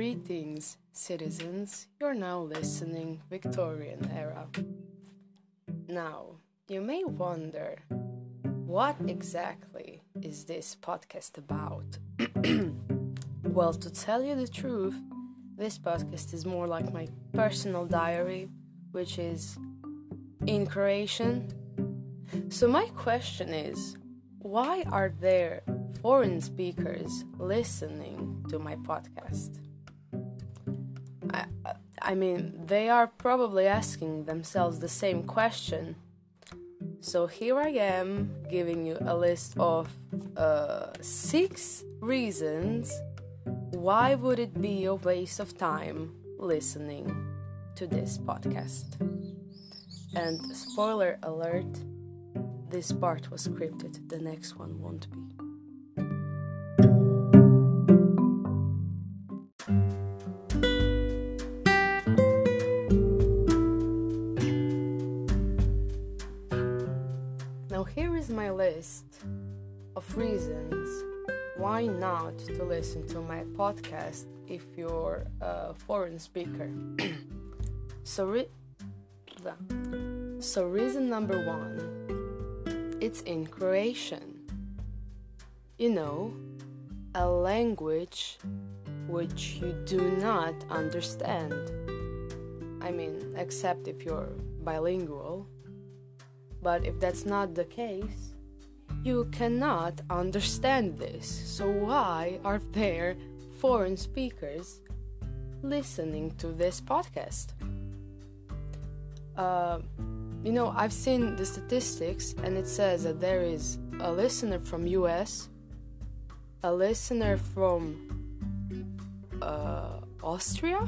Greetings, citizens. You're now listening Victorian era. Now, you may wonder what exactly is this podcast about? well, to tell you the truth, this podcast is more like my personal diary, which is in Croatian. So, my question is why are there foreign speakers listening to my podcast? I, mean, they are probably asking themselves the same question. So here I am giving you a list of uh, six reasons why would it be a waste of time listening to this podcast. And spoiler alert, this part was scripted, the next one won't be. My list of reasons why not to listen to my podcast if you're a foreign speaker. so, re- so reason number one, it's in Croatian. You know, a language which you do not understand. I mean, except if you're bilingual. But if that's not the case, you cannot understand this. So, why are there foreign speakers listening to this podcast? Uh, you know, I've seen the statistics, and it says that there is a listener from US, a listener from uh, Austria,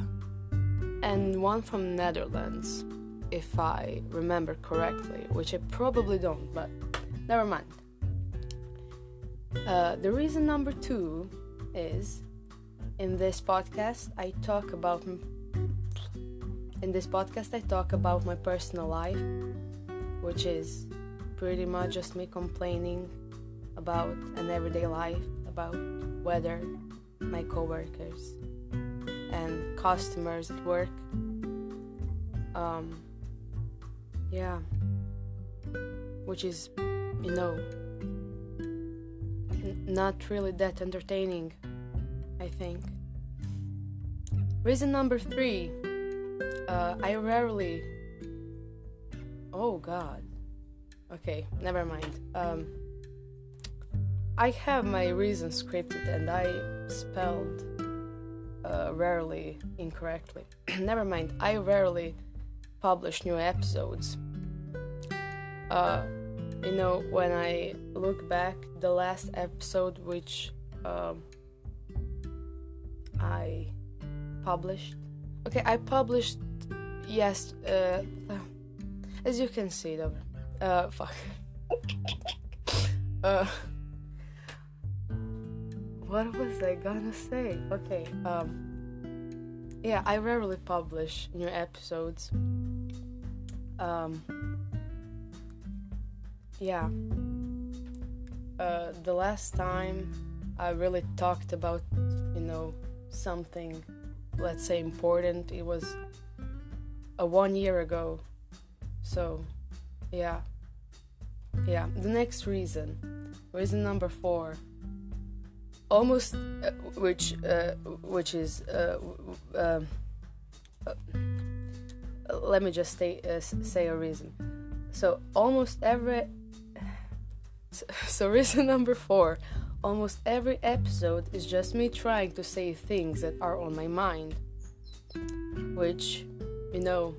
and one from Netherlands, if I remember correctly, which I probably don't, but never mind. Uh, the reason number two is in this podcast I talk about in this podcast I talk about my personal life, which is pretty much just me complaining about an everyday life, about weather, my coworkers, and customers at work. Um, yeah, which is, you know, not really that entertaining, I think. Reason number three uh, I rarely. Oh god. Okay, never mind. Um, I have my reasons scripted and I spelled uh, rarely incorrectly. never mind, I rarely publish new episodes. Uh, you know, when I look back, the last episode which um, I published. Okay, I published yes. Uh, as you can see, though. Uh, fuck. uh, what was I gonna say? Okay. Um. Yeah, I rarely publish new episodes. Um yeah. Uh, the last time I really talked about, you know, something, let's say, important, it was a one year ago. So, yeah. Yeah. The next reason, reason number four, almost, uh, which, uh, which is, uh, um, uh, let me just say, uh, say a reason. So almost every so, reason number four almost every episode is just me trying to say things that are on my mind. Which, you know,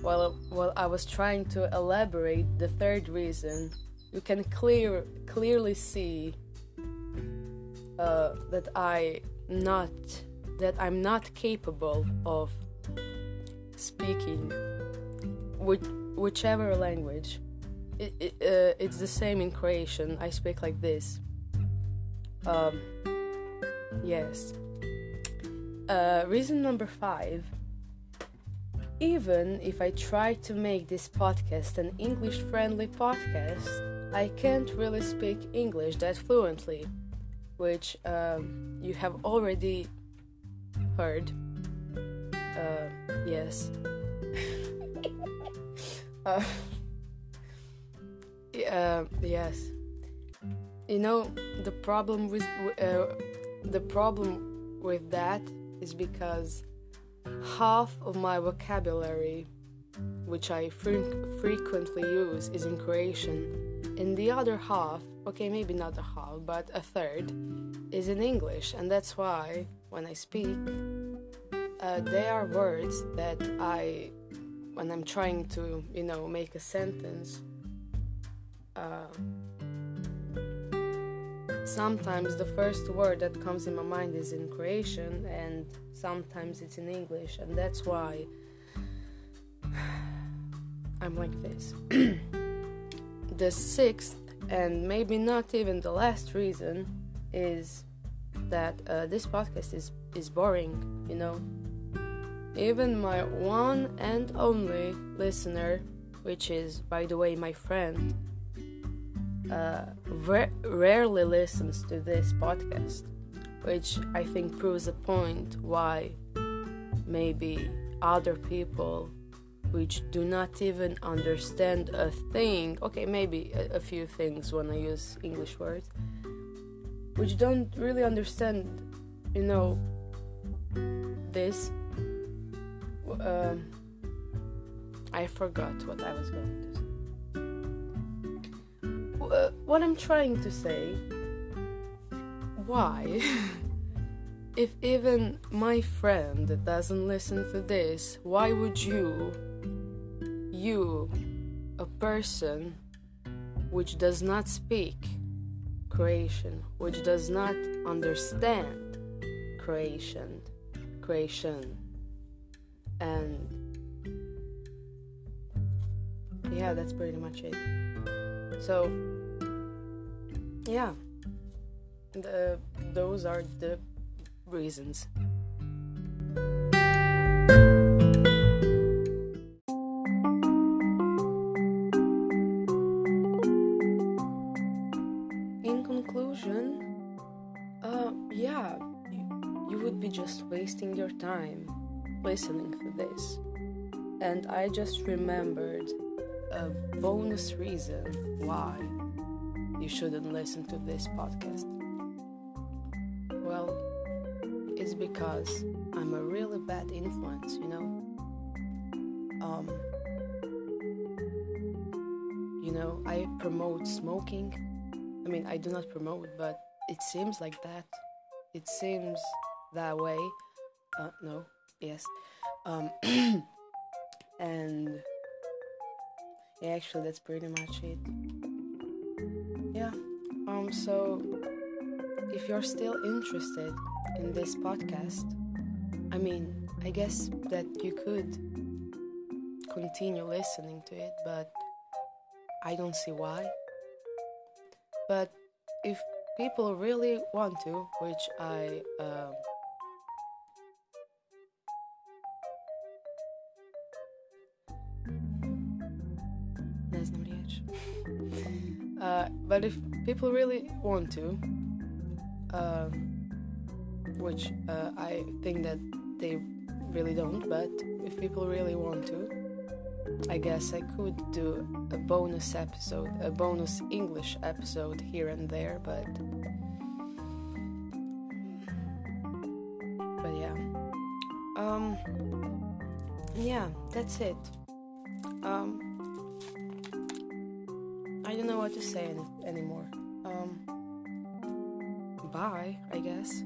while, while I was trying to elaborate the third reason, you can clear clearly see uh, that I not that I'm not capable of speaking which, whichever language it, it, uh, it's the same in Croatian. I speak like this. Um, yes. Uh, reason number five. Even if I try to make this podcast an English friendly podcast, I can't really speak English that fluently, which um, you have already heard. Uh, yes. uh, uh, yes. You know the problem with uh, the problem with that is because half of my vocabulary, which I fre- frequently use, is in Croatian, and the other half, okay, maybe not a half, but a third, is in English, and that's why when I speak, uh, there are words that I, when I'm trying to, you know, make a sentence. Uh, sometimes the first word that comes in my mind is in Croatian and sometimes it's in English, and that's why I'm like this. the sixth, and maybe not even the last reason, is that uh, this podcast is, is boring, you know. Even my one and only listener, which is, by the way, my friend, uh, ra- rarely listens to this podcast, which I think proves a point why maybe other people which do not even understand a thing, okay, maybe a, a few things when I use English words, which don't really understand, you know, this. Um, I forgot what I was going to say uh, what I'm trying to say, why? if even my friend doesn't listen to this, why would you, you, a person which does not speak Croatian, which does not understand Croatian, Croatian, and yeah, that's pretty much it. So yeah those are the reasons in conclusion uh yeah you would be just wasting your time listening to this and i just remembered a bonus reason why you shouldn't listen to this podcast? Well, it's because I'm a really bad influence, you know? Um, you know, I promote smoking. I mean, I do not promote, but it seems like that. It seems that way. Uh, no, yes. Um, and yeah, actually, that's pretty much it. Yeah. Um so if you're still interested in this podcast i mean i guess that you could continue listening to it but i don't see why. But if people really want to which i uh, but if people really want to, uh, which uh, I think that they really don't, but if people really want to, I guess I could do a bonus episode, a bonus English episode here and there, but. But yeah. Um. Yeah, that's it. Um. I don't know what to say any- anymore. Um, bye, I guess.